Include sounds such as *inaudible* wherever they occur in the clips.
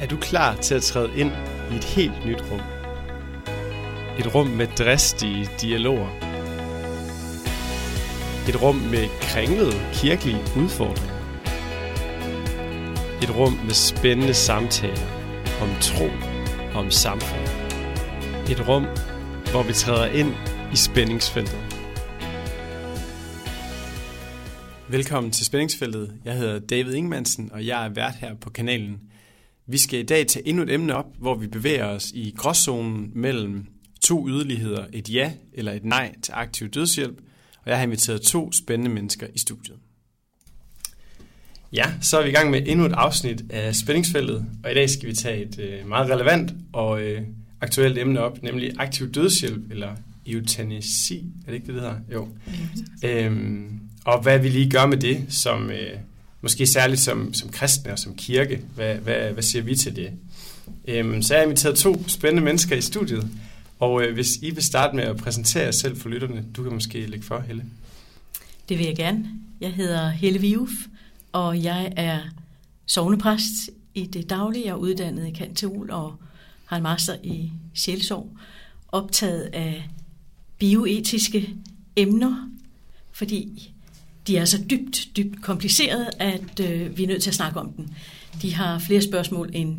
Er du klar til at træde ind i et helt nyt rum? Et rum med dristige dialoger. Et rum med kringlede kirkelige udfordringer. Et rum med spændende samtaler om tro og om samfund. Et rum, hvor vi træder ind i spændingsfeltet. Velkommen til Spændingsfeltet. Jeg hedder David Ingemansen, og jeg er vært her på kanalen. Vi skal i dag tage endnu et emne op, hvor vi bevæger os i gråzonen mellem to yderligheder, et ja eller et nej til aktiv dødshjælp, og jeg har inviteret to spændende mennesker i studiet. Ja, så er vi i gang med endnu et afsnit af Spændingsfeltet, og i dag skal vi tage et øh, meget relevant og øh, aktuelt emne op, nemlig aktiv dødshjælp, eller eutanasi, er det ikke det, det hedder? Jo. Øhm, og hvad vi lige gør med det, som øh, måske særligt som, som kristne og som kirke. Hvad, hvad, hvad siger vi til det? Øhm, så jeg har inviteret to spændende mennesker i studiet, og øh, hvis I vil starte med at præsentere jer selv for lytterne, du kan måske lægge for, Helle. Det vil jeg gerne. Jeg hedder Helle Viuf, og jeg er sovnepræst i det daglige. Jeg er uddannet i Kanteol og har en master i sjælsorg, optaget af bioetiske emner, fordi de er så dybt, dybt komplicerede, at øh, vi er nødt til at snakke om dem. De har flere spørgsmål, end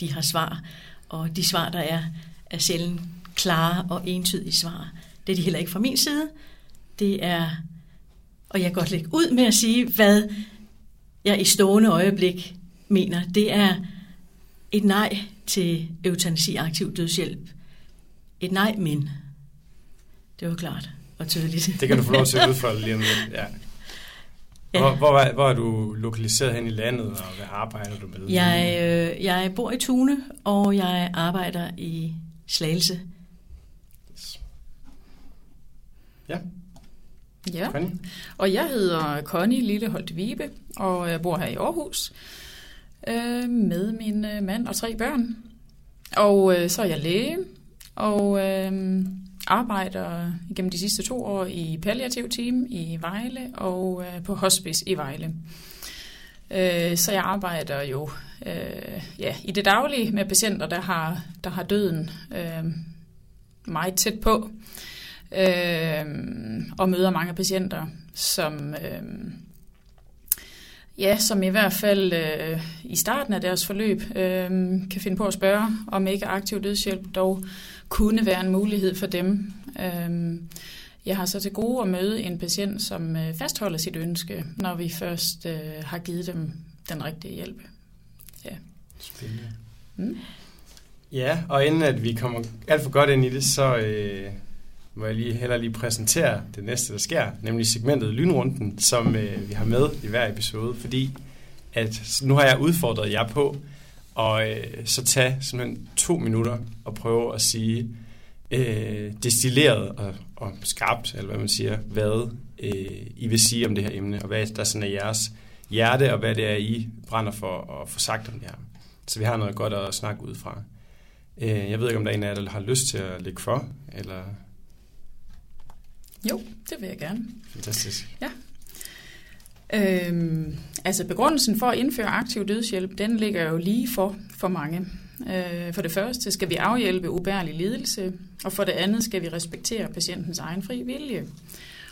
de har svar, og de svar, der er, er sjældent klare og entydige svar. Det er de heller ikke fra min side. Det er, og jeg kan godt lægge ud med at sige, hvad jeg i stående øjeblik mener. Det er et nej til eutanasi aktiv dødshjælp. Et nej, men. Det var klart og tydeligt. Det kan du få lov til at udfolde lige om lidt. Ja. Hvor, hvor, er, hvor er du lokaliseret hen i landet, og hvad arbejder du med? Jeg, øh, jeg bor i Tune, og jeg arbejder i Slagelse. Ja. Ja, Connie? og jeg hedder Connie Lilleholdt Vibe, og jeg bor her i Aarhus øh, med min øh, mand og tre børn. Og øh, så er jeg læge, og øh, arbejder gennem de sidste to år i palliativ team i Vejle og øh, på hospice i Vejle. Øh, så jeg arbejder jo øh, ja, i det daglige med patienter, der har, der har døden øh, meget tæt på, øh, og møder mange patienter, som, øh, ja, som i hvert fald øh, i starten af deres forløb øh, kan finde på at spørge, om ikke aktiv dødshjælp dog kunne være en mulighed for dem. Øh, jeg har så til gode at møde en patient, som øh, fastholder sit ønske, når vi først øh, har givet dem den rigtige hjælp. Ja. Spændende. Mm. Ja, og inden at vi kommer alt for godt ind i det, så øh, må jeg lige heller lige præsentere det næste, der sker, nemlig segmentet Lynrunden, som øh, vi har med i hver episode, fordi at nu har jeg udfordret jer på at øh, så tage simpelthen to minutter og prøve at sige øh, destilleret og, og skarpt, eller hvad man siger, hvad øh, I vil sige om det her emne, og hvad der sådan er jeres hjerte, og hvad det er, I brænder for at få sagt om det her. Så vi har noget godt at snakke ud fra. Øh, jeg ved ikke, om der er en af jer, der har lyst til at lægge for, eller jo, det vil jeg gerne. fantastisk. Øhm, altså begrundelsen for at indføre aktiv dødshjælp, den ligger jo lige for for mange. Øh, for det første skal vi afhjælpe ubærlig lidelse, og for det andet skal vi respektere patientens egen fri vilje.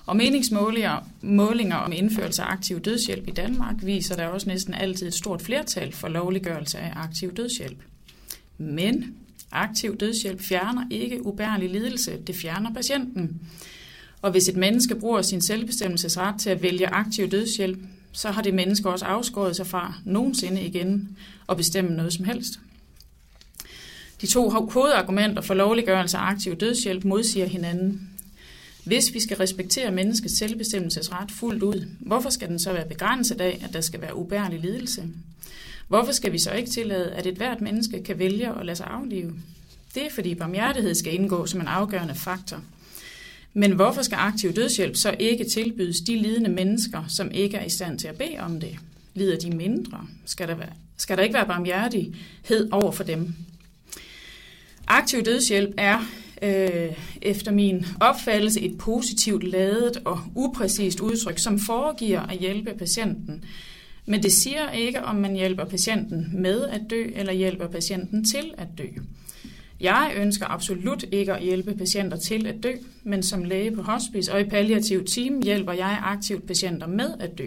Og meningsmålinger målinger om indførelse af aktiv dødshjælp i Danmark viser der også næsten altid et stort flertal for lovliggørelse af aktiv dødshjælp. Men aktiv dødshjælp fjerner ikke ubærlig lidelse, det fjerner patienten. Og hvis et menneske bruger sin selvbestemmelsesret til at vælge aktiv dødshjælp, så har det menneske også afskåret sig fra nogensinde igen at bestemme noget som helst. De to hovedargumenter for lovliggørelse af aktiv dødshjælp modsiger hinanden. Hvis vi skal respektere menneskets selvbestemmelsesret fuldt ud, hvorfor skal den så være begrænset af, at der skal være ubærlig lidelse? Hvorfor skal vi så ikke tillade, at et hvert menneske kan vælge at lade sig aflive? Det er fordi barmhjertighed skal indgå som en afgørende faktor. Men hvorfor skal aktiv dødshjælp så ikke tilbydes de lidende mennesker, som ikke er i stand til at bede om det? Lider de mindre? Skal der, være, skal der ikke være barmhjertighed over for dem? Aktiv dødshjælp er øh, efter min opfattelse et positivt ladet og upræcist udtryk, som foregiver at hjælpe patienten, Men det siger ikke, om man hjælper patienten med at dø, eller hjælper patienten til at dø. Jeg ønsker absolut ikke at hjælpe patienter til at dø, men som læge på hospice og i palliativ team hjælper jeg aktivt patienter med at dø.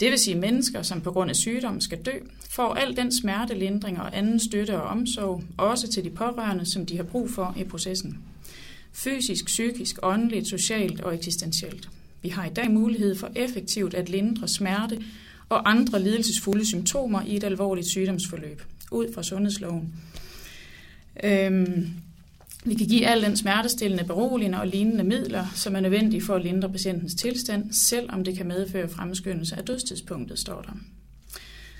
Det vil sige mennesker, som på grund af sygdom skal dø, får al den smertelindring og anden støtte og omsorg, også til de pårørende, som de har brug for i processen. Fysisk, psykisk, åndeligt, socialt og eksistentielt. Vi har i dag mulighed for effektivt at lindre smerte og andre lidelsesfulde symptomer i et alvorligt sygdomsforløb, ud fra sundhedsloven. Øhm, vi kan give al den smertestillende, beroligende og lignende midler, som er nødvendige for at lindre patientens tilstand, selvom det kan medføre fremskyndelse af dødstidspunktet, står der.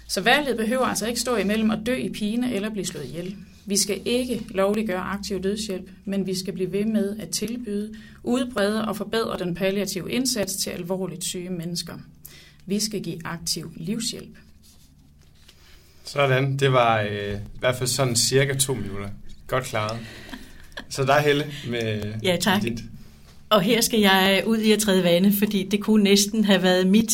Så valget behøver altså ikke stå imellem at dø i pine eller blive slået ihjel. Vi skal ikke lovliggøre aktiv dødshjælp, men vi skal blive ved med at tilbyde, udbrede og forbedre den palliative indsats til alvorligt syge mennesker. Vi skal give aktiv livshjælp. Sådan, det var øh, i hvert fald sådan cirka to minutter. Godt klaret. Så der er Helle med Ja, tak. dit. Og her skal jeg ud i at træde vande, fordi det kunne næsten have været mit,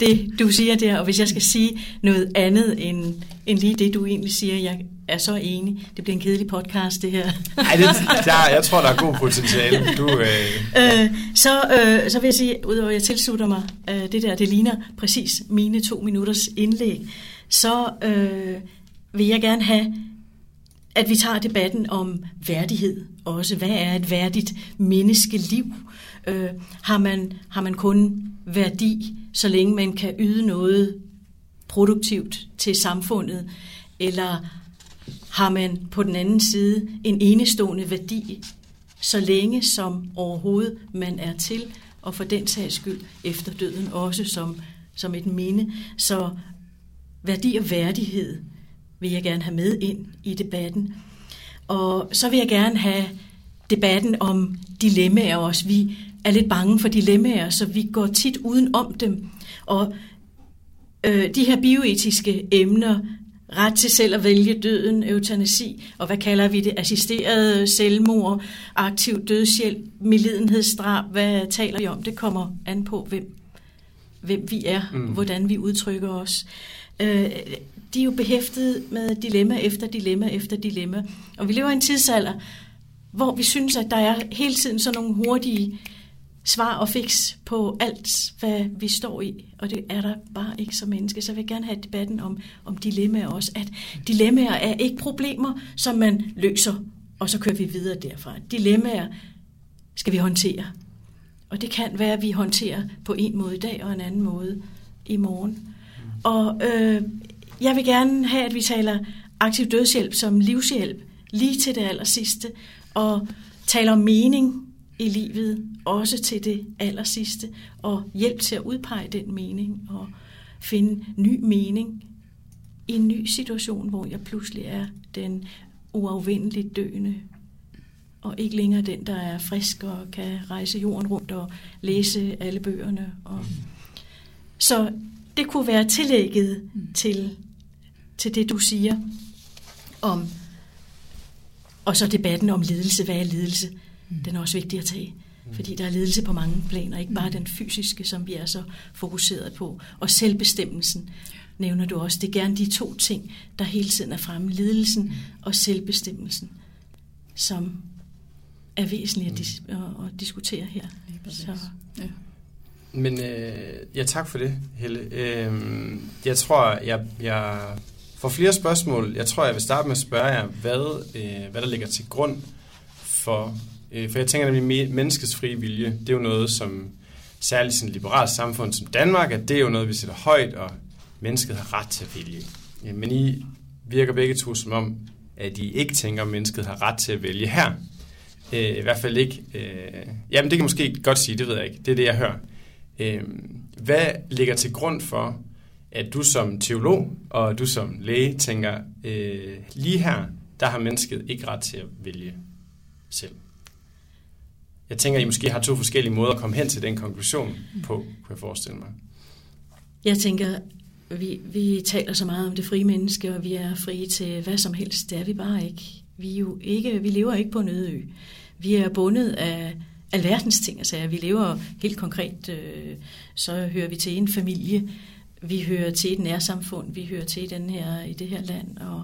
det du siger der. Og hvis jeg skal sige noget andet end, end lige det, du egentlig siger, jeg er så enig. Det bliver en kedelig podcast, det her. Nej, det, der, jeg tror, der er god potentiale. Du, øh, Øh, så, øh, så vil jeg sige, udover at jeg tilslutter mig øh, det der, det ligner præcis mine to minutters indlæg, så øh, vil jeg gerne have, at vi tager debatten om værdighed også. Hvad er et værdigt menneskeliv? Øh, har, man, har man kun værdi, så længe man kan yde noget produktivt til samfundet, eller har man på den anden side en enestående værdi, så længe som overhovedet man er til, og for den sags skyld efter døden også som, som et minde. Så værdi og værdighed vil jeg gerne have med ind i debatten. Og så vil jeg gerne have debatten om dilemmaer også. Vi er lidt bange for dilemmaer, så vi går tit uden om dem. Og øh, de her bioetiske emner, ret til selv at vælge døden, eutanasi, og hvad kalder vi det, assisteret selvmord, aktiv dødshjælp, medlidenhedsdrab, hvad taler vi om? Det kommer an på, hvem, hvem vi er, mm. hvordan vi udtrykker os. Øh, de er jo behæftet med dilemma efter dilemma efter dilemma. Og vi lever i en tidsalder, hvor vi synes, at der er hele tiden sådan nogle hurtige svar og fix på alt, hvad vi står i. Og det er der bare ikke som menneske. Så jeg vil gerne have debatten om, om dilemmaer også. At dilemmaer er ikke problemer, som man løser, og så kører vi videre derfra. Dilemmaer skal vi håndtere. Og det kan være, at vi håndterer på en måde i dag og en anden måde i morgen. Og øh, jeg vil gerne have, at vi taler aktiv dødshjælp som livshjælp lige til det allersidste, og taler om mening i livet også til det allersidste, og hjælp til at udpege den mening og finde ny mening i en ny situation, hvor jeg pludselig er den uafvendeligt døende, og ikke længere den, der er frisk og kan rejse jorden rundt og læse alle bøgerne. Og så det kunne være tillægget til, til det, du siger om, og så debatten om lidelse. Hvad er lidelse? Den er også vigtig at tage. Fordi der er lidelse på mange planer, ikke bare den fysiske, som vi er så fokuseret på. Og selvbestemmelsen nævner du også. Det er gerne de to ting, der hele tiden er fremme. Lidelsen og selvbestemmelsen, som er væsentligt at, dis- at, at diskutere her. Så, Ja. Men øh, ja, tak for det, Helle. Øh, jeg tror, jeg, jeg får flere spørgsmål. Jeg tror, jeg vil starte med at spørge jer, hvad, øh, hvad der ligger til grund for... Øh, for jeg tænker nemlig, at menneskets frie vilje, det er jo noget, som særligt sådan et liberalt samfund som Danmark, at det er jo noget, vi sætter højt, og mennesket har ret til at vælge. Ja, men I virker begge to som om, at I ikke tænker, at mennesket har ret til at vælge her. Øh, I hvert fald ikke... Øh, jamen, det kan måske godt sige, det ved jeg ikke. Det er det, jeg hører. Øh, hvad ligger til grund for, at du som teolog og du som læge tænker, øh, lige her, der har mennesket ikke ret til at vælge selv? Jeg tænker, I måske har to forskellige måder at komme hen til den konklusion på, kunne jeg forestille mig. Jeg tænker, vi, vi taler så meget om det frie menneske, og vi er frie til hvad som helst. Det er vi bare ikke. Vi, er jo ikke, vi lever ikke på en øde ø. Vi er bundet af alverdens ting. Altså, vi lever helt konkret, øh, så hører vi til en familie, vi hører til et nærsamfund, vi hører til den her, i det her land og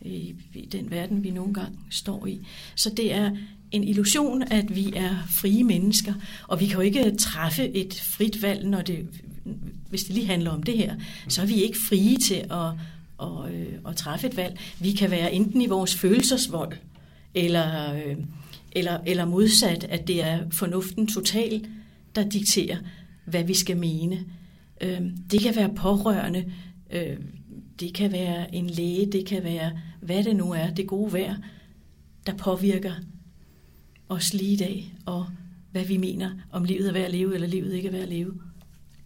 i, i den verden, vi nogle gange står i. Så det er en illusion, at vi er frie mennesker, og vi kan jo ikke træffe et frit valg, når det, hvis det lige handler om det her, så er vi ikke frie til at, at, at, at træffe et valg. Vi kan være enten i vores følelsesvold, eller, øh, eller, eller modsat, at det er fornuften total, der dikterer, hvad vi skal mene. Øh, det kan være pårørende, øh, det kan være en læge, det kan være, hvad det nu er, det gode vejr, der påvirker os lige i dag, og hvad vi mener, om livet er værd at leve, eller livet ikke er værd at leve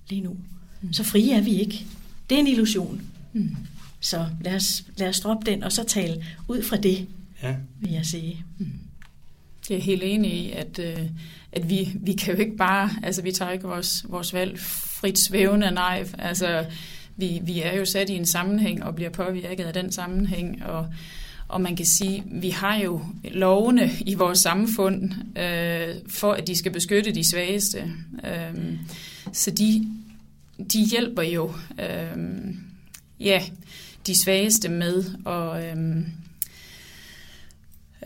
lige nu. Mm. Så frie er vi ikke. Det er en illusion. Mm. Så lad os, lad os droppe den, og så tale ud fra det, ja. vil jeg sige. Mm. Jeg er helt enig i, at, øh, at vi, vi kan jo ikke bare, altså vi tager ikke vores, vores valg frit svævende, nej. Altså, vi, vi er jo sat i en sammenhæng og bliver påvirket af den sammenhæng, og, og man kan sige, vi har jo lovene i vores samfund øh, for, at de skal beskytte de svageste. Øh, så de, de hjælper jo øh, ja, de svageste med at... Øh,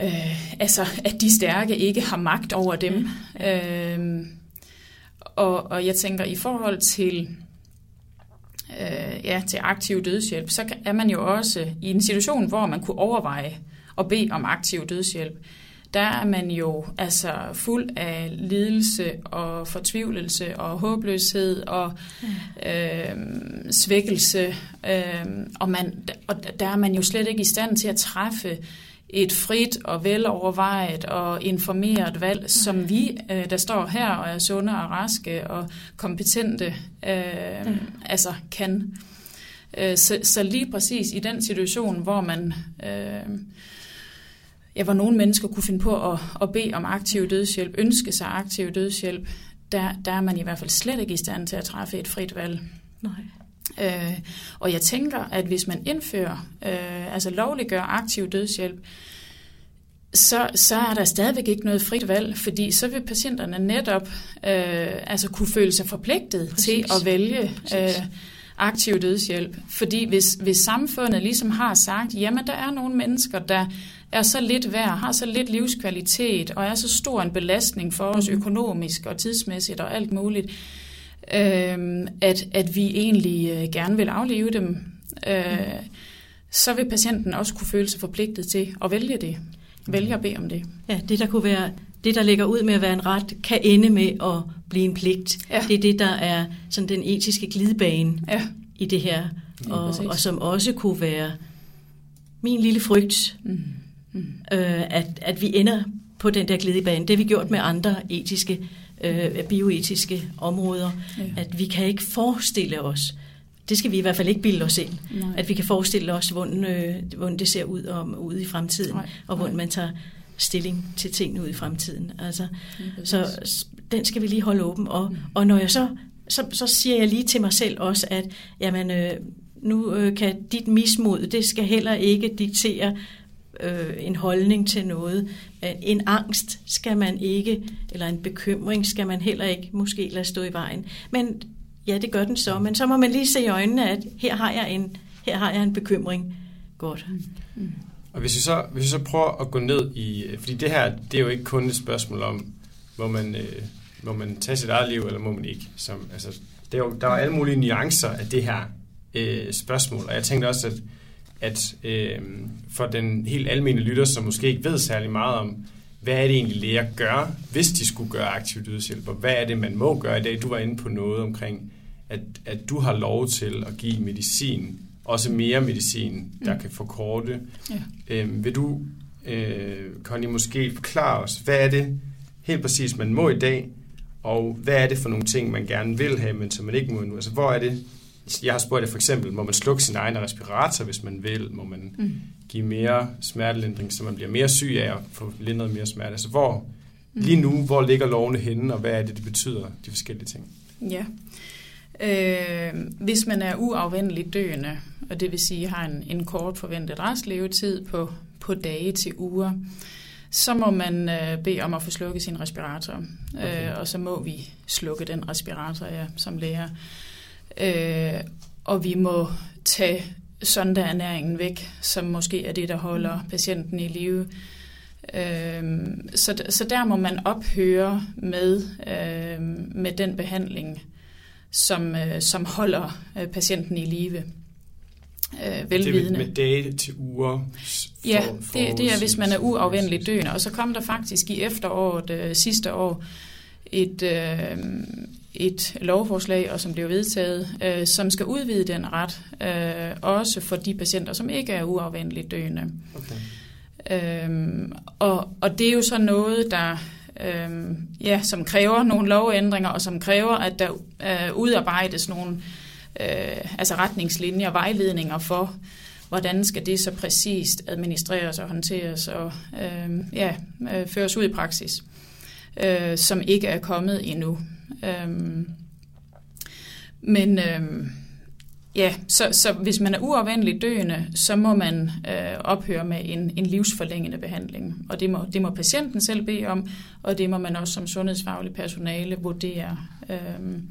øh, altså, at de stærke ikke har magt over dem. Øh, og, og jeg tænker, i forhold til øh, ja, til aktiv dødshjælp, så er man jo også i en situation, hvor man kunne overveje at bede om aktiv dødshjælp. Der er man jo altså fuld af lidelse og fortvivlelse og håbløshed og øh, svækkelse, øh, og, man, og der er man jo slet ikke i stand til at træffe et frit og velovervejet og informeret valg, som vi, øh, der står her og er sunde og raske og kompetente, øh, mm. altså kan. Øh, så, så lige præcis i den situation, hvor man... Øh, ja, hvor nogle mennesker kunne finde på at, at bede om aktiv dødshjælp, ønske sig aktiv dødshjælp, der, der er man i hvert fald slet ikke i stand til at træffe et frit valg. Nej. Øh, og jeg tænker, at hvis man indfører, øh, altså lovliggør aktiv dødshjælp, så, så er der stadigvæk ikke noget frit valg, fordi så vil patienterne netop øh, altså kunne føle sig forpligtet Præcis. til at vælge øh, aktiv dødshjælp. Fordi hvis, hvis samfundet ligesom har sagt, jamen der er nogle mennesker, der er så lidt værd, har så lidt livskvalitet, og er så stor en belastning for os mhm. økonomisk og tidsmæssigt og alt muligt, øh, at, at vi egentlig øh, gerne vil aflive dem, øh, mm. så vil patienten også kunne føle sig forpligtet til at vælge det. Vælge at bede om det. Ja, det der kunne være, det der ligger ud med at være en ret, kan ende med at blive en pligt. Ja. Det er det, der er sådan den etiske glidebane ja. i det her, og, og som også kunne være min lille frygt, mm. Mm. Øh, at, at vi ender på den der glidebane. Det har vi gjort med andre etiske øh, bioetiske områder, ja. at vi kan ikke forestille os, det skal vi i hvert fald ikke bilde os ind, Nej. at vi kan forestille os, hvordan, øh, hvordan det ser ud om, ude i fremtiden, Nej. og hvordan man tager stilling til tingene ud i fremtiden. Altså, ja, så den skal vi lige holde åben. Og, mm. og når jeg så, så, så siger jeg lige til mig selv også, at jamen, øh, nu øh, kan dit mismod, det skal heller ikke diktere, øh, en holdning til noget. En angst skal man ikke, eller en bekymring skal man heller ikke måske lade stå i vejen. Men ja, det gør den så, men så må man lige se i øjnene, at her har jeg en, her har jeg en bekymring. Godt. Mm. Og hvis vi, så, hvis vi så prøver at gå ned i, fordi det her, det er jo ikke kun et spørgsmål om, må man, øh, må man tage sit eget liv, eller må man ikke. Som, altså, det er jo, der er alle mulige nuancer af det her øh, spørgsmål, og jeg tænkte også, at at øh, for den helt almindelige lytter, som måske ikke ved særlig meget om, hvad er det egentlig læger gør, hvis de skulle gøre aktiv dødshjælp, og hvad er det, man må gøre i dag? Du var inde på noget omkring, at, at du har lov til at give medicin, også mere medicin, der mm. kan forkorte. Ja. Øh, vil du, øh, Connie, måske forklare os, hvad er det helt præcis, man må i dag, og hvad er det for nogle ting, man gerne vil have, men som man ikke må nu? Altså, hvor er det, jeg har spurgt jer for eksempel, må man slukke sin egen respirator, hvis man vil? Må man mm. give mere smertelindring, så man bliver mere syg af at få lindret mere smerte? Altså hvor, mm. lige nu, hvor ligger lovene henne, og hvad er det, det betyder, de forskellige ting? Ja. Øh, hvis man er uafvendeligt døende, og det vil sige har en, en kort forventet restlevetid på, på dage til uger, så må man øh, bede om at få slukket sin respirator. Okay. Øh, og så må vi slukke den respirator ja, som læger. Øh, og vi må tage sondeernæringen væk, som måske er det, der holder patienten i live. Øhm, så, så der må man ophøre med, øhm, med den behandling, som, øh, som holder øh, patienten i live. Øh, velvidende. Det med, med dage til uger? For, ja, det, det er, hvis man er uafvendeligt døende. Og så kom der faktisk i efteråret øh, sidste år et, øh, et lovforslag, og som blev vedtaget, øh, som skal udvide den ret, øh, også for de patienter, som ikke er uafvendeligt døende. Okay. Øhm, og, og det er jo så noget, der øhm, ja, som kræver nogle lovændringer, og som kræver, at der øh, udarbejdes nogle øh, altså retningslinjer, vejledninger for, hvordan skal det så præcist administreres og håndteres og øh, ja, øh, føres ud i praksis, øh, som ikke er kommet endnu. Øhm, men øhm, Ja, så, så hvis man er uafvendeligt døende, så må man øh, ophøre med en, en livsforlængende behandling. Og det må, det må patienten selv bede om, og det må man også som sundhedsfaglig personale vurdere øhm,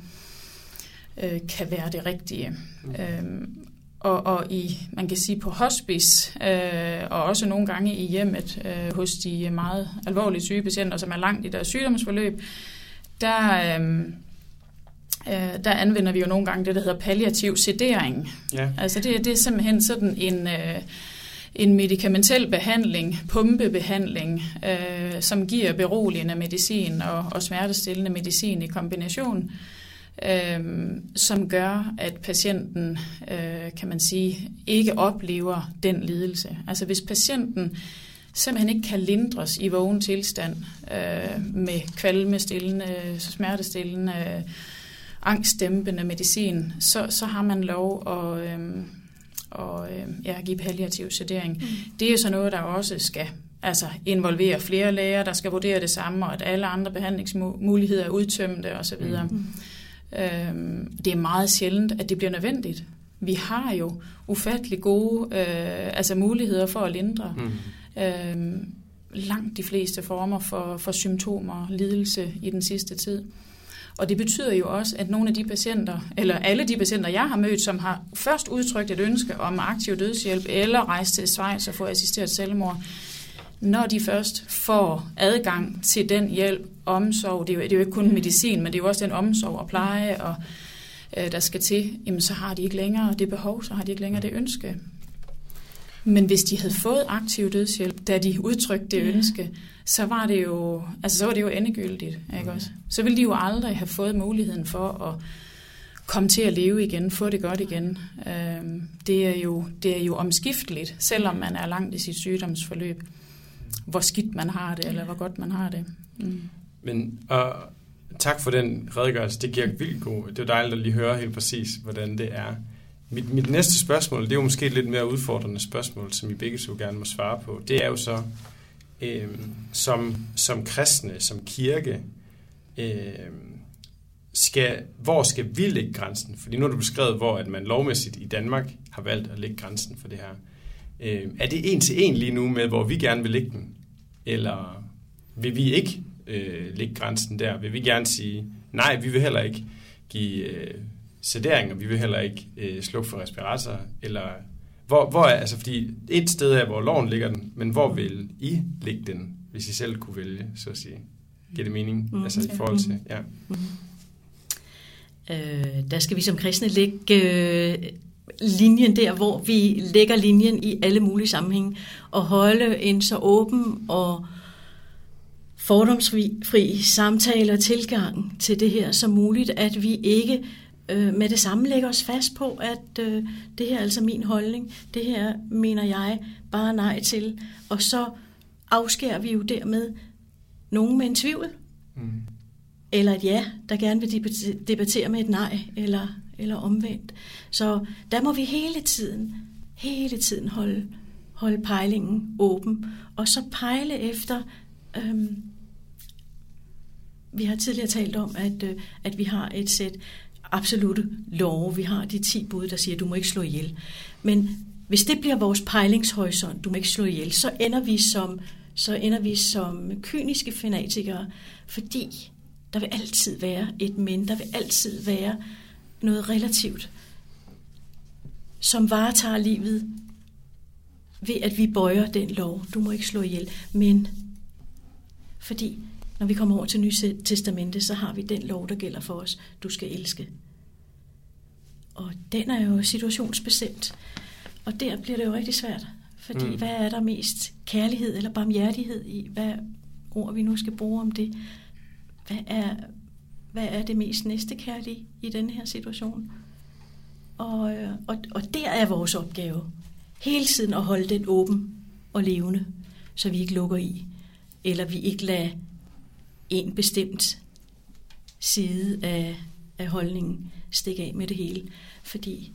øh, kan være det rigtige. Mm. Øhm, og, og i, man kan sige på hospice, øh, og også nogle gange i hjemmet øh, hos de meget alvorligt syge patienter, som er langt i deres sygdomsforløb, der... Øh, øh, der anvender vi jo nogle gange det, der hedder palliativ sedering. Ja. Altså det, det er simpelthen sådan en, øh, en medicamentel behandling, pumpebehandling, øh, som giver beroligende medicin og, og smertestillende medicin i kombination, øh, som gør, at patienten, øh, kan man sige, ikke oplever den lidelse. Altså hvis patienten simpelthen ikke kan lindres i vågen tilstand øh, med kvalme, stillende, smertestillende, øh, angstdæmpende medicin, så, så har man lov at, øhm, og, øhm, ja, give palliativ sedering. Mm. Det er jo så noget, der også skal altså involvere flere læger, der skal vurdere det samme, og at alle andre behandlingsmuligheder er udtømte osv. Mm. Øhm, det er meget sjældent, at det bliver nødvendigt. Vi har jo ufattelig gode øh, altså muligheder for at lindre mm øhm, langt de fleste former for, for symptomer, lidelse i den sidste tid. Og det betyder jo også, at nogle af de patienter, eller alle de patienter, jeg har mødt, som har først udtrykt et ønske om aktiv dødshjælp, eller rejst til Schweiz og få assisteret selvmord, når de først får adgang til den hjælp, omsorg, det er jo, det er jo ikke kun medicin, men det er jo også den omsorg og pleje, og, øh, der skal til, jamen så har de ikke længere det behov, så har de ikke længere det ønske. Men hvis de havde fået aktiv dødshjælp, da de udtrykte det ønske, så var det jo, altså så var det jo endegyldigt, ikke også? Så ville de jo aldrig have fået muligheden for at komme til at leve igen, få det godt igen. Øhm, det er jo, det er jo omskifteligt, selvom man er langt i sit sygdomsforløb, hvor skidt man har det, eller hvor godt man har det. Mm. Men og tak for den redegørelse, det giver vildt god. Det er dejligt at lige høre helt præcis, hvordan det er. Mit, mit næste spørgsmål, det er jo måske et lidt mere udfordrende spørgsmål, som I begge så gerne må svare på. Det er jo så, øh, som, som kristne, som kirke, øh, skal, hvor skal vi lægge grænsen? Fordi nu har du beskrevet, hvor at man lovmæssigt i Danmark har valgt at lægge grænsen for det her. Øh, er det en til en lige nu med, hvor vi gerne vil lægge den? Eller vil vi ikke øh, lægge grænsen der? Vil vi gerne sige, nej, vi vil heller ikke give øh, sedering, og vi vil heller ikke øh, slukke for respirator, eller hvor, hvor er, altså fordi et sted er, hvor loven ligger den, men hvor vil I lægge den, hvis I selv kunne vælge, så at sige? Giver det mening? Mm, altså i forhold til, ja. Mm. Øh, der skal vi som kristne lægge øh, linjen der, hvor vi lægger linjen i alle mulige sammenhænge, og holde en så åben og fordomsfri samtale og tilgang til det her som muligt, at vi ikke øh, med det samme lægger os fast på, at øh, det her er altså min holdning, det her mener jeg bare nej til, og så afskærer vi jo dermed nogen med en tvivl, mm. eller et ja, der gerne vil debattere med et nej, eller, eller omvendt. Så der må vi hele tiden, hele tiden holde, holde pejlingen åben, og så pejle efter, øhm, vi har tidligere talt om, at, øh, at vi har et sæt absolute love. Vi har de 10 bud, der siger, at du må ikke slå ihjel. Men hvis det bliver vores pejlingshorisont, du må ikke slå ihjel, så ender vi som, så ender vi som kyniske fanatikere, fordi der vil altid være et men, der vil altid være noget relativt som varetager livet ved, at vi bøjer den lov. Du må ikke slå ihjel. Men fordi når vi kommer over til Nye Testamente, så har vi den lov, der gælder for os. Du skal elske. Og den er jo situationsbestemt. Og der bliver det jo rigtig svært. Fordi mm. hvad er der mest kærlighed eller barmhjertighed i? Hvad ord vi nu skal bruge om det? Hvad er, hvad er det mest næstekærlige i den her situation? Og, øh, og, og der er vores opgave. Hele tiden at holde den åben og levende, så vi ikke lukker i. Eller vi ikke lader en bestemt side af, af holdningen stikke af med det hele. Fordi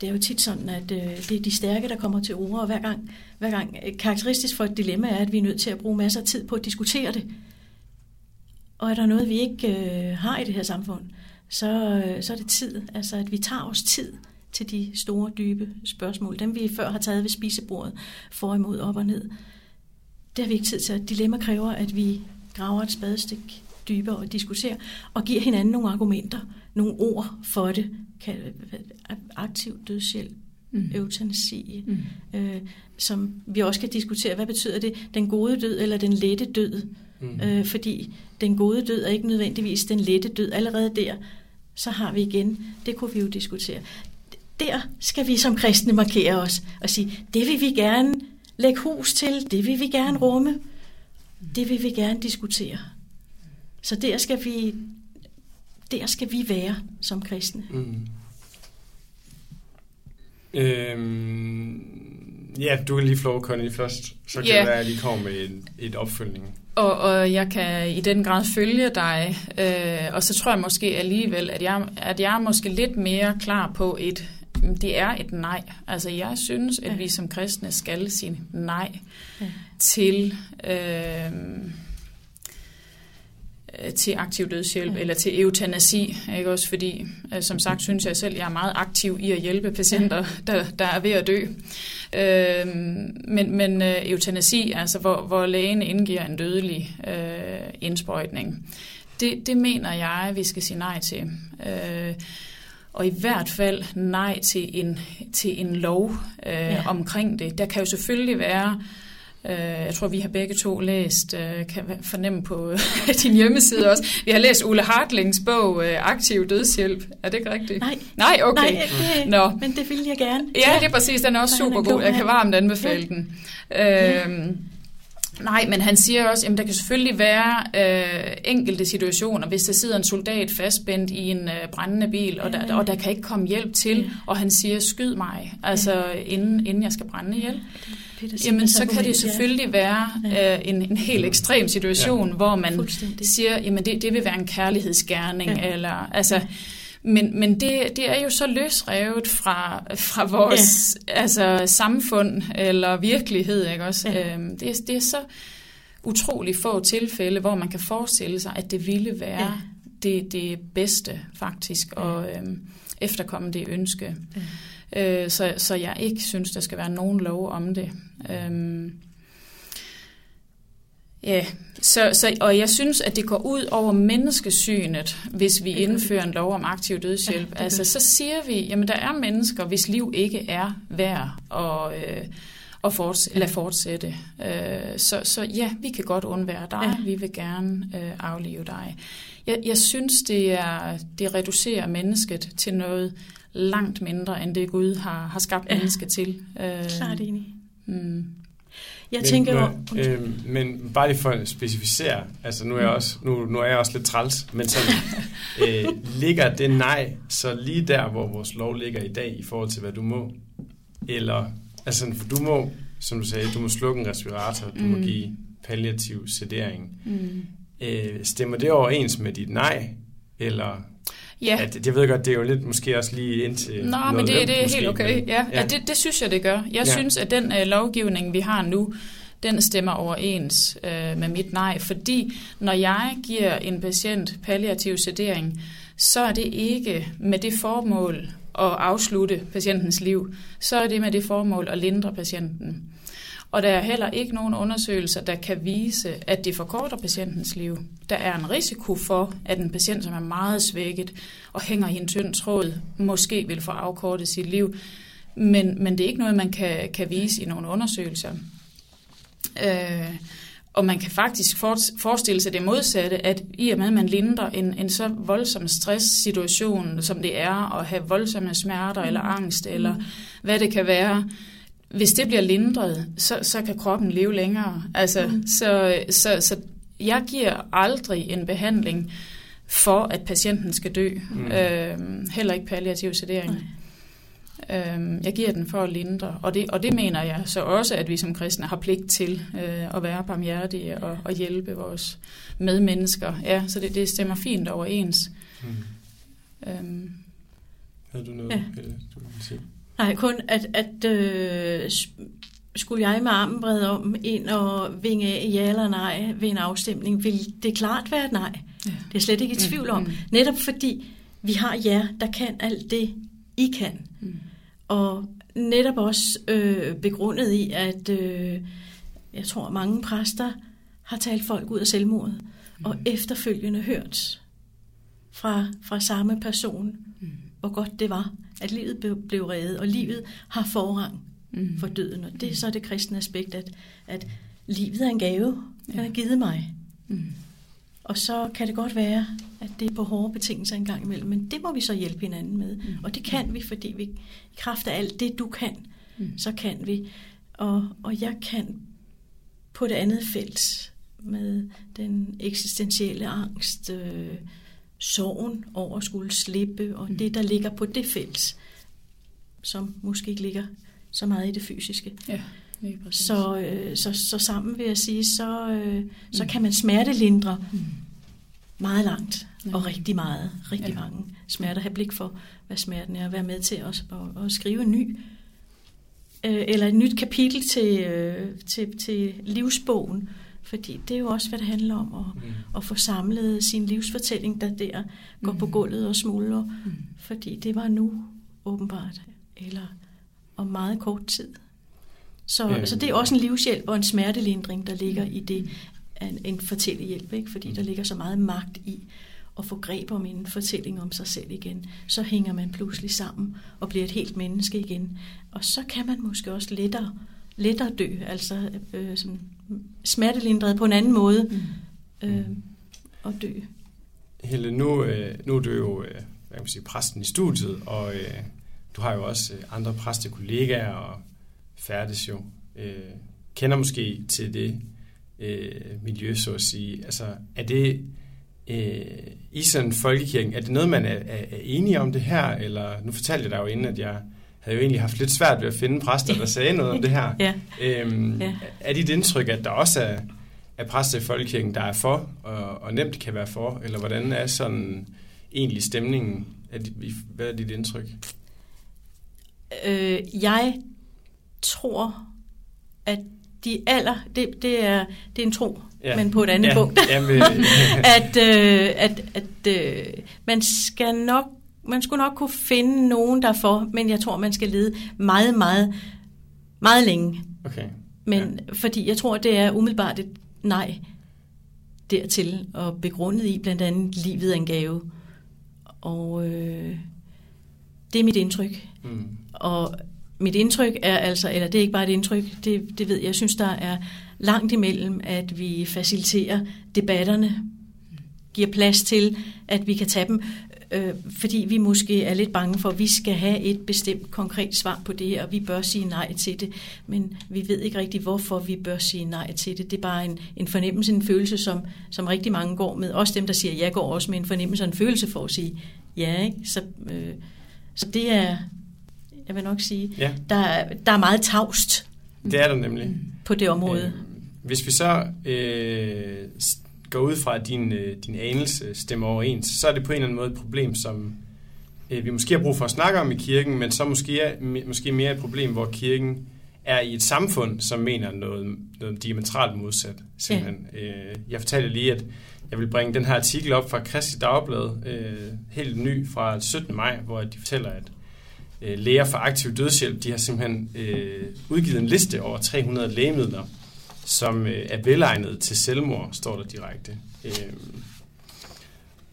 det er jo tit sådan, at øh, det er de stærke, der kommer til ord, og hver gang, hver gang øh, karakteristisk for et dilemma er, at vi er nødt til at bruge masser af tid på at diskutere det. Og er der noget, vi ikke øh, har i det her samfund, så, øh, så er det tid. Altså, at vi tager os tid til de store, dybe spørgsmål. Dem, vi før har taget ved spisebordet, for imod, op og ned. Det har vi ikke tid til. Dilemma kræver, at vi graver et spadestik dybere og diskuterer, og giver hinanden nogle argumenter, nogle ord for det. Aktiv dødshjælp, mm. eutanasi, mm. Øh, som vi også kan diskutere. Hvad betyder det? Den gode død eller den lette død? Mm. Øh, fordi den gode død er ikke nødvendigvis den lette død. Allerede der, så har vi igen, det kunne vi jo diskutere. Der skal vi som kristne markere os og sige, det vil vi gerne lægge hus til, det vil vi gerne rumme, det vil vi gerne diskutere. Så der skal vi, der skal vi være som kristne. Mm. Øhm, ja, du kan lige flå, Connie, først. Så kan yeah. det være, at jeg lige kommer med et, et opfølgning. Og, og jeg kan i den grad følge dig, øh, og så tror jeg måske alligevel, at jeg, at jeg er måske lidt mere klar på et, det er et nej. Altså jeg synes, at ja. vi som kristne skal sige nej ja. til... Øh, Øh, til aktiv dødshjælp ja. eller til eutanasi. Ikke? Også fordi, øh, som sagt, synes jeg selv, jeg er meget aktiv i at hjælpe patienter, der, der er ved at dø. Øh, men men øh, eutanasi, altså hvor, hvor lægen indgiver en dødelig øh, indsprøjtning, det, det mener jeg, vi skal sige nej til. Øh, og i hvert fald nej til en, til en lov øh, ja. omkring det. Der kan jo selvfølgelig være Øh, jeg tror, vi har begge to læst, øh, kan fornemme på *laughs* din hjemmeside også, vi har læst Ole Hartlings bog øh, Aktiv Dødshjælp. Er det ikke rigtigt? Nej. Nej, okay. Nej, det, Nå. men det vil jeg gerne. Ja, det er præcis. Den er også super god. Jeg kan varmt anbefale ja. den. Øhm, Nej, men han siger også, at der kan selvfølgelig være øh, enkelte situationer, hvis der sidder en soldat fastspændt i en øh, brændende bil, og der, og der kan ikke komme hjælp til, og han siger, skyd mig, altså inden, inden jeg skal brænde ihjel. Jamen, så kan det selvfølgelig være øh, en, en helt ekstrem situation, ja. hvor man siger, jamen det, det vil være en kærlighedsgerning, ja. eller altså... Ja. Men, men det, det er jo så løsrevet fra, fra vores ja. altså, samfund eller virkelighed. Ikke også? Ja. Øhm, det, det er så utrolig få tilfælde, hvor man kan forestille sig, at det ville være ja. det, det bedste faktisk at øhm, efterkomme det ønske. Ja. Øh, så, så jeg ikke synes, der skal være nogen lov om det. Øhm, Ja, så, så, og jeg synes, at det går ud over menneskesynet, hvis vi indfører en lov om aktiv dødshjælp. Ja, altså, så siger vi, jamen der er mennesker, hvis liv ikke er værd at, øh, at forts- ja. lade fortsætte. Øh, så, så ja, vi kan godt undvære dig, ja. vi vil gerne øh, aflive dig. Jeg, jeg synes, det, er, det reducerer mennesket til noget langt mindre, end det Gud har, har skabt ja. mennesket til. Øh, Klart enig. Mm. Jeg men, tænker jo... Øh, men bare lige for at specificere, altså nu er jeg også, nu, nu er jeg også lidt træls, men sådan, *laughs* øh, ligger det nej så lige der, hvor vores lov ligger i dag i forhold til, hvad du må? Eller, altså for du må, som du sagde, du må slukke en respirator, du mm. må give palliativ sedering. Mm. Øh, stemmer det overens med dit nej? Eller Ja. ja det, jeg ved godt, det er jo lidt måske også lige indtil Nå, men det, det er måske, helt okay. Men, ja, ja. ja det, det synes jeg, det gør. Jeg ja. synes, at den uh, lovgivning, vi har nu, den stemmer overens uh, med mit nej, fordi når jeg giver en patient palliativ sedering, så er det ikke med det formål at afslutte patientens liv, så er det med det formål at lindre patienten. Og der er heller ikke nogen undersøgelser, der kan vise, at det forkorter patientens liv. Der er en risiko for, at en patient, som er meget svækket og hænger i en tynd tråd, måske vil få afkortet sit liv. Men, men det er ikke noget, man kan, kan vise i nogle undersøgelser. Øh, og man kan faktisk forestille sig det modsatte, at i og med, at man lindrer en, en så voldsom stresssituation, som det er at have voldsomme smerter eller angst, eller hvad det kan være, hvis det bliver lindret, så, så kan kroppen leve længere. Altså, mm. så, så, så jeg giver aldrig en behandling for, at patienten skal dø. Mm. Øh, heller ikke palliativ sedering. Nej. Øh, jeg giver den for at lindre, og det, og det mener jeg så også, at vi som kristne har pligt til øh, at være barmhjertige og, og hjælpe vores medmennesker. Ja, så det, det stemmer fint overens. Mm. Øhm. Har du noget, ja. du vil sige? Nej, kun at, at øh, skulle jeg med armen brede om ind og vinge af ja eller nej ved en afstemning, vil det klart være et nej. Ja. Det er slet ikke i tvivl om. Mm. Netop fordi vi har jer, der kan alt det, I kan. Mm. Og netop også øh, begrundet i, at øh, jeg tror, mange præster har talt folk ud af selvmordet, mm. og efterfølgende hørt fra, fra samme person, mm. hvor godt det var, at livet blev, reddet, og livet har forrang mm. for døden. Og det er så det kristne aspekt, at, at livet er en gave, den er givet mig. Mm. Og så kan det godt være, at det er på hårde betingelser en gang imellem, men det må vi så hjælpe hinanden med. Mm. Og det kan vi, fordi vi i kraft af alt det, du kan, mm. så kan vi. Og, og jeg kan på det andet felt med den eksistentielle angst, øh, sorgen over at skulle slippe, og mm. det, der ligger på det felt, som måske ikke ligger så meget i det fysiske. Ja, så, øh, så, så sammen vil jeg sige, så, øh, så mm. kan man smertelindre mm. meget langt, ja. og rigtig meget, rigtig ja. mange smerter. Have blik for, hvad smerten er, at være med til at, at, at skrive en ny, øh, eller et nyt kapitel til, øh, til, til livsbogen, fordi det er jo også, hvad det handler om, at, mm. at få samlet sin livsfortælling, der der går mm. på gulvet og smuldrer, mm. fordi det var nu åbenbart, eller om meget kort tid. Så, øh. så det er også en livshjælp og en smertelindring, der ligger i det, en, en fortællehjælp, ikke? fordi der ligger så meget magt i at få greb om en fortælling om sig selv igen. Så hænger man pludselig sammen og bliver et helt menneske igen. Og så kan man måske også lettere, lettere dø, altså øh, sådan smertelindret på en anden måde mm. øh, og dø. Helle, nu, øh, nu er du jo øh, hvad kan man sige, præsten i studiet, og øh, du har jo også øh, andre præstekollegaer og færdes jo. Øh, kender måske til det øh, miljø, så at sige. Altså, er det øh, i sådan folkekirken, er det noget, man er, er, er enige om det her? Eller, nu fortalte jeg dig jo inden, at jeg havde jo egentlig haft lidt svært ved at finde præster, der sagde noget om det her. *laughs* ja. Øhm, ja. Er dit indtryk, at der også er, er præster i folkekirken, der er for, og, og nemt kan være for? Eller hvordan er sådan egentlig stemningen? Er dit, hvad er dit indtryk? Øh, jeg tror, at de alder, det, det, er, det er en tro, ja. men på et andet ja. punkt, *laughs* at, øh, at, at øh, man skal nok man skulle nok kunne finde nogen derfor, men jeg tror, man skal lede meget, meget, meget længe. Okay. Men ja. fordi jeg tror, det er umiddelbart et nej dertil, og begrundet i blandt andet livet er en gave. Og øh, det er mit indtryk. Mm. Og mit indtryk er altså, eller det er ikke bare et indtryk, det, det ved jeg, jeg synes, der er langt imellem, at vi faciliterer debatterne, giver plads til, at vi kan tage dem, øh, fordi vi måske er lidt bange for, at vi skal have et bestemt konkret svar på det her, og vi bør sige nej til det, men vi ved ikke rigtig, hvorfor vi bør sige nej til det. Det er bare en, en fornemmelse, en følelse, som, som rigtig mange går med. Også dem, der siger ja, går også med en fornemmelse og en følelse for at sige ja. Ikke? Så, øh, så det er, jeg vil nok sige, ja. der, der er meget tavst. Det er der nemlig. På det område. Øh, hvis vi så øh, går ud fra, at din, øh, din anelse stemmer overens, så er det på en eller anden måde et problem, som øh, vi måske har brug for at snakke om i kirken, men så måske, er, måske mere et problem, hvor kirken er i et samfund, som mener noget, noget diametralt modsat. Simpelthen. Ja. Øh, jeg fortalte lige, at jeg vil bringe den her artikel op fra Kristi Dagblad, øh, helt ny fra 17. maj, hvor de fortæller, at øh, læger for aktiv dødshjælp, de har simpelthen øh, udgivet en liste over 300 lægemidler, som øh, er velegnet til selvmord, står der direkte. Øh,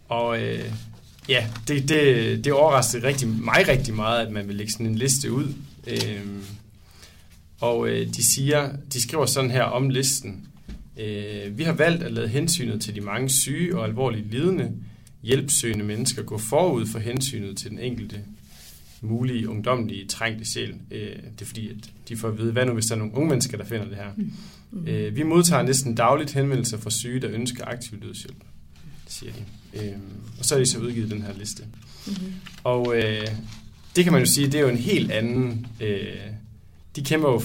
og øh, ja, det, det, det overraskede rigtig, mig rigtig meget, at man vil lægge sådan en liste ud. Øh, og øh, de siger, de skriver sådan her om listen. Øh, vi har valgt at lade hensynet til de mange syge og alvorligt lidende hjælpsøgende mennesker gå forud for hensynet til den enkelte mulige ungdomlige trængte sjæl. Øh, det er fordi, at de får at vide, hvad nu hvis der er nogle unge mennesker, der finder det her. Mm. Mm. Øh, vi modtager næsten dagligt henvendelser fra syge, der ønsker aktiv dødshjælp, siger de. Øh, og så er de så udgivet den her liste. Mm-hmm. Og øh, det kan man jo sige, det er jo en helt anden... Øh, de kæmper jo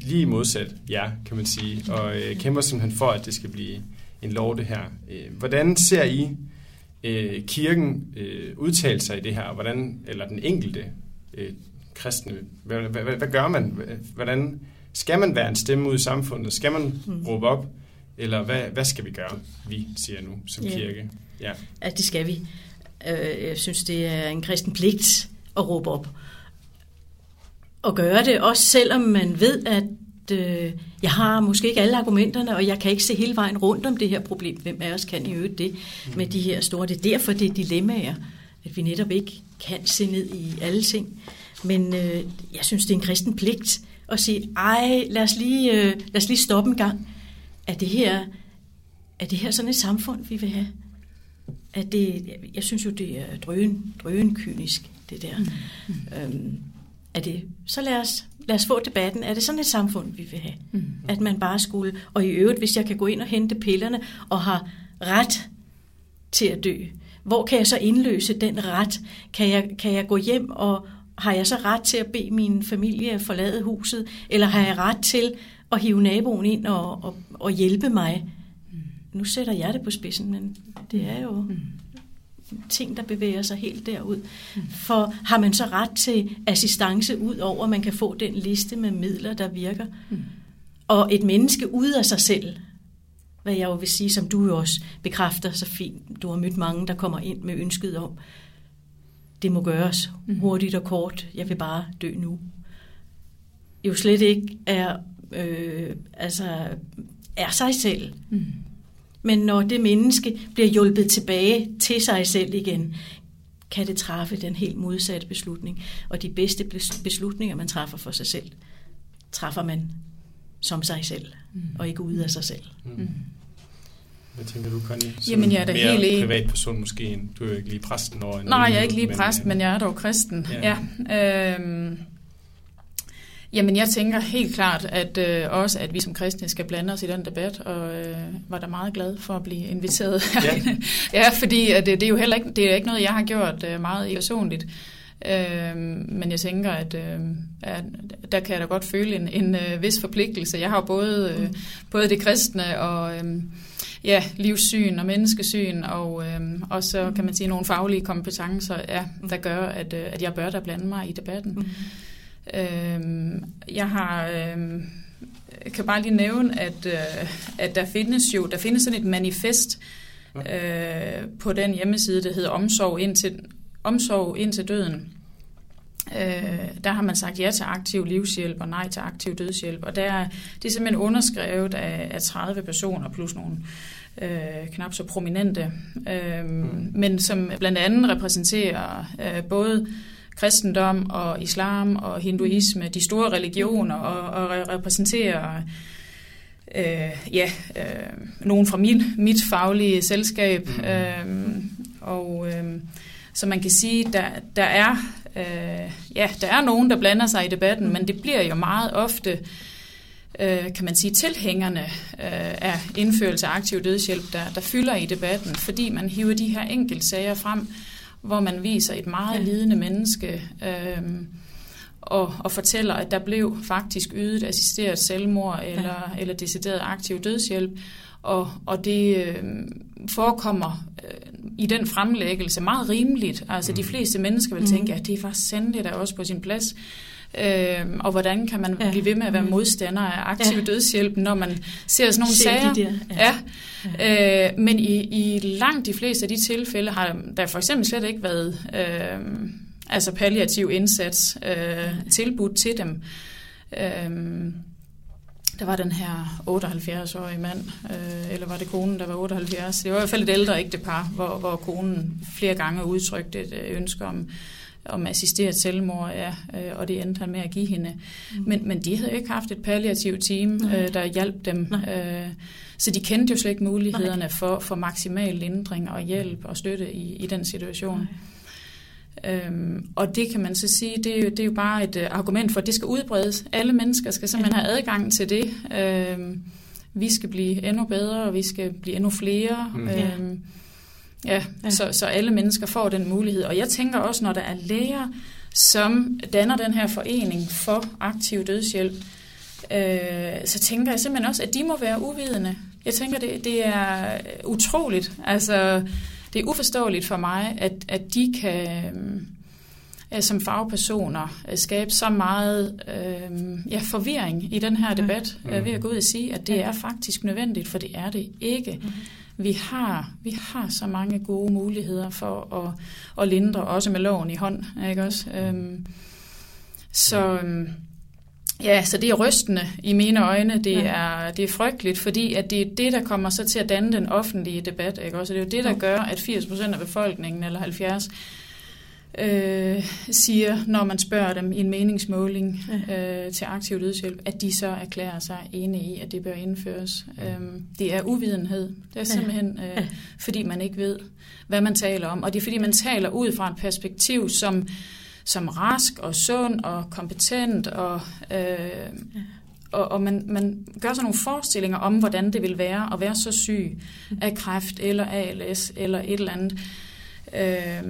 lige modsat ja, kan man sige, og øh, kæmper simpelthen for, at det skal blive en lov, det her. Øh, hvordan ser I øh, kirken øh, udtale sig i det her, hvordan, eller den enkelte øh, kristne, hvad, hvad, hvad, hvad gør man? Hvordan skal man være en stemme ud i samfundet? Skal man mm. råbe op? Eller hvad, hvad skal vi gøre, vi siger nu som yeah. kirke? Ja. ja, det skal vi. Øh, jeg synes, det er en kristen pligt at råbe op. Og gøre det, også selvom man ved, at øh, jeg har måske ikke alle argumenterne, og jeg kan ikke se hele vejen rundt om det her problem. Hvem af os kan i øvrigt det med de her store? Det er derfor, det er dilemmaer, at vi netop ikke kan se ned i alle ting. Men øh, jeg synes, det er en kristen pligt at sige, ej, lad os lige, øh, lad os lige stoppe en gang. Er det her, er det her sådan et samfund, vi vil have? At det, jeg synes jo, det er drøn, drøn kynisk, det der. Mm. Øhm, er det, så lad os, lad os få debatten. Er det sådan et samfund, vi vil have? Mm. At man bare skulle... Og i øvrigt, hvis jeg kan gå ind og hente pillerne og har ret til at dø, hvor kan jeg så indløse den ret? Kan jeg, kan jeg gå hjem og har jeg så ret til at bede min familie forlade huset? Eller har jeg ret til at hive naboen ind og, og, og hjælpe mig? Mm. Nu sætter jeg det på spidsen, men det er jo... Mm ting, der bevæger sig helt derud. For har man så ret til assistance ud over, at man kan få den liste med midler, der virker? Mm. Og et menneske ud af sig selv, hvad jeg jo vil sige, som du jo også bekræfter så fint. Du har mødt mange, der kommer ind med ønsket om, det må gøres hurtigt og kort, jeg vil bare dø nu. Jo slet ikke er, øh, altså, er sig selv. Mm. Men når det menneske bliver hjulpet tilbage til sig selv igen, kan det træffe den helt modsatte beslutning. Og de bedste beslutninger, man træffer for sig selv, træffer man som sig selv, mm. og ikke ud af sig selv. Mm. mm. Hvad tænker du, Connie? Som Jamen, jeg er da helt enig. privatperson måske. Du er jo ikke lige præsten over en Nej, jeg er ikke lige præst, men, men jeg er dog kristen. Ja. ja. Øhm, Jamen, jeg tænker helt klart, at øh, også, at vi som kristne skal blande os i den debat, og øh, var da meget glad for at blive inviteret. Ja, *laughs* ja fordi at det, det er jo heller ikke, det er ikke noget, jeg har gjort øh, meget personligt. Øh, men jeg tænker, at, øh, at der kan jeg da godt føle en, en øh, vis forpligtelse. Jeg har både, øh, både det kristne og øh, ja, livssyn og menneskesyn, og, øh, og så kan man sige nogle faglige kompetencer, ja, der gør, at, øh, at jeg bør da blande mig i debatten. Mm. Øh, jeg har... Øh, jeg kan bare lige nævne, at, øh, at der findes jo der findes sådan et manifest øh, på den hjemmeside, der hedder Omsorg indtil, Omsorg indtil døden. Øh, der har man sagt ja til aktiv livshjælp og nej til aktiv dødshjælp. Og der, det er simpelthen underskrevet af, af 30 personer plus nogle øh, knap så prominente, øh, mm. men som blandt andet repræsenterer øh, både kristendom og islam og hinduisme, de store religioner, og, og repræsenterer øh, ja, øh, nogen fra mit, mit faglige selskab. Mm. Øh, og øh, så man kan sige, der, der er øh, ja, der er nogen, der blander sig i debatten, mm. men det bliver jo meget ofte øh, kan man sige, tilhængerne øh, af indførelse af aktiv dødshjælp, der, der fylder i debatten, fordi man hiver de her enkeltsager frem, hvor man viser et meget ja. lidende menneske øh, og, og fortæller, at der blev faktisk ydet assisteret selvmord eller, ja. eller decideret aktiv dødshjælp. Og, og det øh, forekommer øh, i den fremlæggelse meget rimeligt. Altså mm. de fleste mennesker vil tænke, mm. at det var sandt der også på sin plads. Øh, og hvordan kan man ja. blive ved med at være mm. modstander af aktiv ja. dødshjælp, når man ser sådan nogle ser sager? De der. Ja. Ja. Øh, men i, i langt de fleste af de tilfælde har der for eksempel slet ikke været øh, altså palliativ indsats øh, tilbudt til dem. Øh, der var den her 78-årige mand, øh, eller var det konen, der var 78? Det var i hvert fald et ældre ægtepar, hvor, hvor konen flere gange udtrykte et ønske om om assisteret selvmord, ja, øh, og det endte han med at give hende. Mm. Men, men de havde jo ikke haft et palliativt team, øh, der hjalp dem. Øh, så de kendte jo slet ikke mulighederne for, for maksimal lindring og hjælp og støtte i, i den situation. Nej. Øhm, og det kan man så sige, det er, jo, det er jo bare et uh, argument for, at det skal udbredes. Alle mennesker skal simpelthen have adgang til det. Øhm, vi skal blive endnu bedre, og vi skal blive endnu flere. Mm. Øhm, ja, ja. Så, så alle mennesker får den mulighed. Og jeg tænker også, når der er læger, som danner den her forening for aktiv dødshjælp, øh, så tænker jeg simpelthen også, at de må være uvidende. Jeg tænker, det, det er utroligt. Altså, det er uforståeligt for mig, at, at de kan øh, som fagpersoner øh, skabe så meget øh, ja, forvirring i den her debat, mm. ved at gå ud og sige, at det er faktisk nødvendigt, for det er det ikke. Mm. Vi har, vi har så mange gode muligheder for at, at lindre, også med loven i hånd. Ikke også? Øhm, så... Øh, Ja, så det er rystende i mine øjne. Det, er, det er frygteligt, fordi at det er det, der kommer så til at danne den offentlige debat. Ikke? Også det er jo det, der gør, at 80 procent af befolkningen, eller 70 øh, siger, når man spørger dem i en meningsmåling ja. øh, til aktiv dødshjælp, at de så erklærer sig enige i, at det bør indføres. Ja. Øhm, det er uvidenhed. Det er simpelthen, øh, fordi man ikke ved, hvad man taler om. Og det er, fordi man taler ud fra et perspektiv, som som rask og sund og kompetent, og, øh, ja. og, og man, man gør sig nogle forestillinger om, hvordan det vil være at være så syg af kræft eller ALS eller et eller andet. Øh,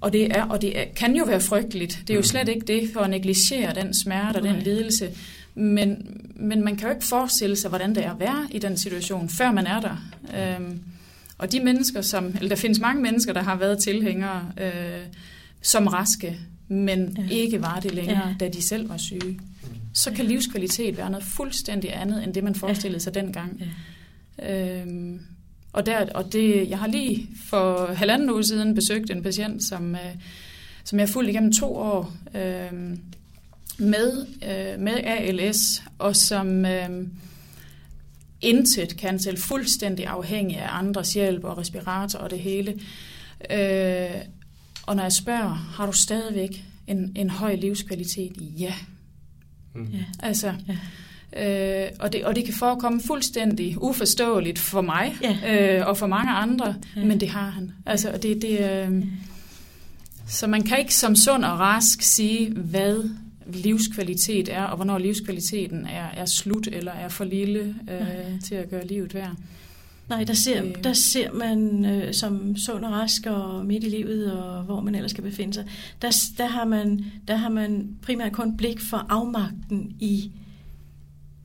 og det, er, og det er, kan jo være frygteligt. Det er jo mm. slet ikke det for at negligere den smerte og den lidelse. Men, men man kan jo ikke forestille sig, hvordan det er at være i den situation, før man er der. Øhm, og de mennesker, som, eller der findes mange mennesker, der har været tilhængere øh, som raske, men ja. ikke var det længere, ja. da de selv var syge. Så kan livskvalitet være noget fuldstændig andet, end det man forestillede sig dengang. Ja. Øhm, og, der, og det, jeg har lige for halvanden uge siden besøgt en patient, som, øh, som jeg har fulgt igennem to år øh, med, øh, med ALS, og som øh, intet kan selv fuldstændig afhængig af andres hjælp og respirator og det hele. Øh, og når jeg spørger, har du stadigvæk en, en høj livskvalitet? Ja. Mm. ja. Altså, ja. Øh, og, det, og det kan forekomme fuldstændig uforståeligt for mig ja. øh, og for mange andre, ja. men det har han. Altså, det, det, øh, ja. Så man kan ikke som sund og rask sige, hvad livskvalitet er, og hvornår livskvaliteten er, er slut eller er for lille øh, til at gøre livet værd. Nej, der ser, øh. der ser man øh, som sund og rask og midt i livet, og hvor man ellers skal befinde sig, der, der, har, man, der har man primært kun blik for afmagten i,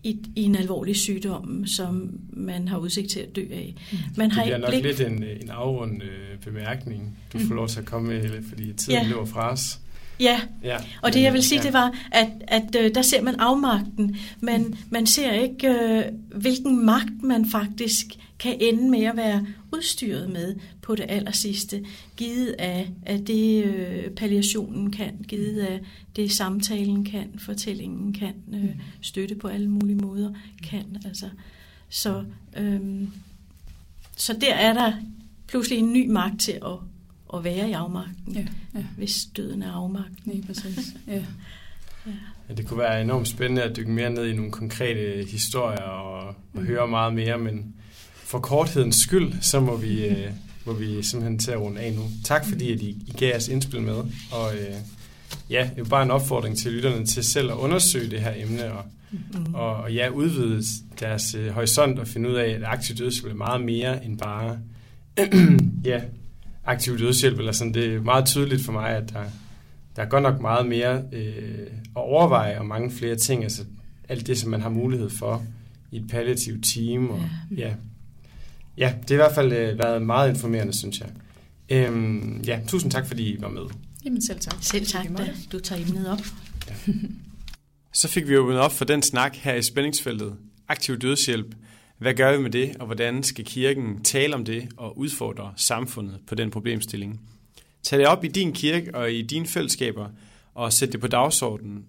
i, i en alvorlig sygdom, som man har udsigt til at dø af. Mm. Man har det bliver nok blik... lidt en, en afrundende øh, bemærkning, du får mm. lov til at komme med, fordi tiden ja. løber fra os. Ja, ja. og det jeg vil sige, ja. det var, at, at uh, der ser man afmagten, men man ser ikke, uh, hvilken magt man faktisk kan ende med at være udstyret med på det aller sidste, givet af, af det øh, palliationen kan, givet af det samtalen kan, fortællingen kan, øh, støtte på alle mulige måder kan. Altså. Så, øh, så der er der pludselig en ny magt til at, at være i afmagten, ja, ja. hvis døden er afmagten. Ja, præcis. Ja. *laughs* Ja. Ja, det kunne være enormt spændende at dykke mere ned i nogle konkrete historier og, og mm. høre meget mere, men for korthedens skyld, så må vi, øh, må vi simpelthen til at runde af nu. Tak fordi, at I, I gav os indspil med. Og øh, ja, det er bare en opfordring til lytterne til selv at undersøge det her emne og, mm. og, og ja, udvide deres øh, horisont og finde ud af, at aktiv dødshjælp er meget mere end bare *clears throat* ja, aktiv dødshjælp. Eller sådan. Det er meget tydeligt for mig, at der, der er godt nok meget mere øh, at overveje og mange flere ting. Altså alt det, som man har mulighed for i et palliativt team. Og, ja. ja Ja, det har i hvert fald øh, været meget informerende, synes jeg. Øhm, ja, tusind tak, fordi I var med. Jamen selv tak. Selv tak, da du tager emnet op. Ja. *laughs* Så fik vi åbnet op for den snak her i spændingsfeltet. Aktiv dødshjælp. Hvad gør vi med det, og hvordan skal kirken tale om det og udfordre samfundet på den problemstilling? Tag det op i din kirke og i dine fællesskaber, og sæt det på dagsordenen.